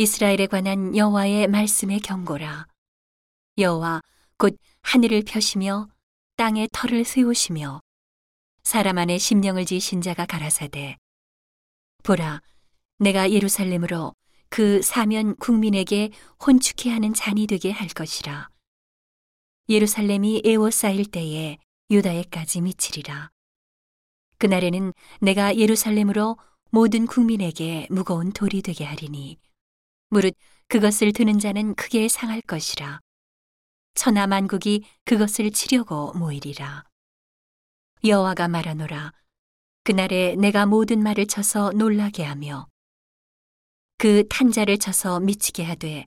이스라엘에 관한 여호와의 말씀의 경고라. 여호와 곧 하늘을 펴시며 땅에 털을 세우시며 사람 안에 심령을 지으신 자가 가라사대. 보라 내가 예루살렘으로 그 사면 국민에게 혼축해 하는 잔이 되게 할 것이라. 예루살렘이 에워싸일 때에 유다에까지 미치리라. 그날에는 내가 예루살렘으로 모든 국민에게 무거운 돌이 되게 하리니 무릇 그것을 드는 자는 크게 상할 것이라. 천하 만국이 그것을 치려고 모이리라. 여호와가 말하노라. 그날에 내가 모든 말을 쳐서 놀라게 하며 그 탄자를 쳐서 미치게 하되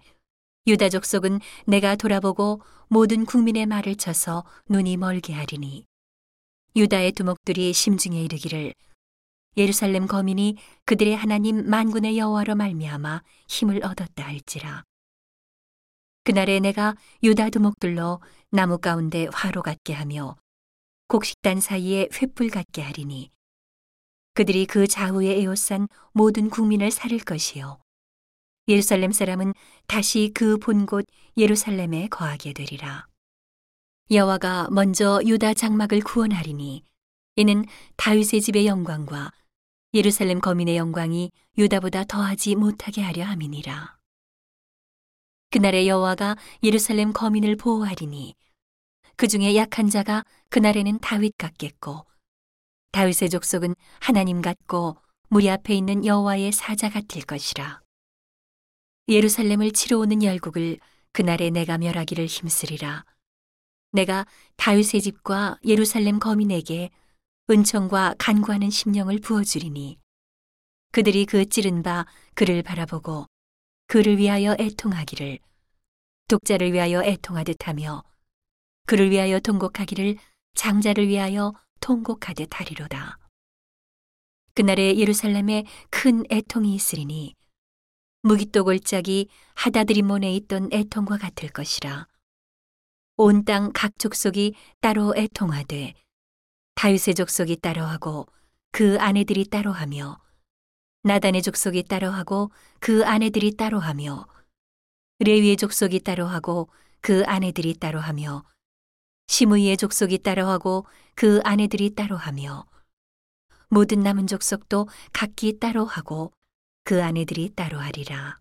유다 족속은 내가 돌아보고 모든 국민의 말을 쳐서 눈이 멀게 하리니 유다의 두목들이 심중에 이르기를 예루살렘 거민이 그들의 하나님 만군의 여호와로 말미암아 힘을 얻었다 할지라. 그날에 내가 유다 두목들로 나무 가운데 화로 같게 하며 곡식단 사이에 횃불 같게 하리니 그들이 그 좌우에 에워싼 모든 국민을 살릴 것이요. 예루살렘 사람은 다시 그 본 곳 예루살렘에 거하게 되리라. 여호와가 먼저 유다 장막을 구원하리니 이는 다윗의 집의 영광과 예루살렘 거민의 영광이 유다보다 더하지 못하게 하려 함이니라. 그날에 여호와가 예루살렘 거민을 보호하리니 그 중에 약한 자가 그날에는 다윗 같겠고 다윗의 족속은 하나님 같고 무리 앞에 있는 여호와의 사자 같을 것이라. 예루살렘을 치러 오는 열국을 그날에 내가 멸하기를 힘쓰리라. 내가 다윗의 집과 예루살렘 거민에게 은총과 간구하는 심령을 부어주리니 그들이 그 찌른 바 그를 바라보고 그를 위하여 애통하기를 독자를 위하여 애통하듯 하며 그를 위하여 통곡하기를 장자를 위하여 통곡하듯 하리로다. 그날에 예루살렘에 큰 애통이 있으리니 무기또 골짜기 하다드림몬에 있던 애통과 같을 것이라. 온 땅 각 족속이 따로 애통하되 다윗의 족속이 따로하고 그 아내들이 따로하며 나단의 족속이 따로하고 그 아내들이 따로하며 레위의 족속이 따로하고 그 아내들이 따로하며 시므이의 족속이 따로하고 그 아내들이 따로하며 모든 남은 족속도 각기 따로하고 그 아내들이 따로하리라.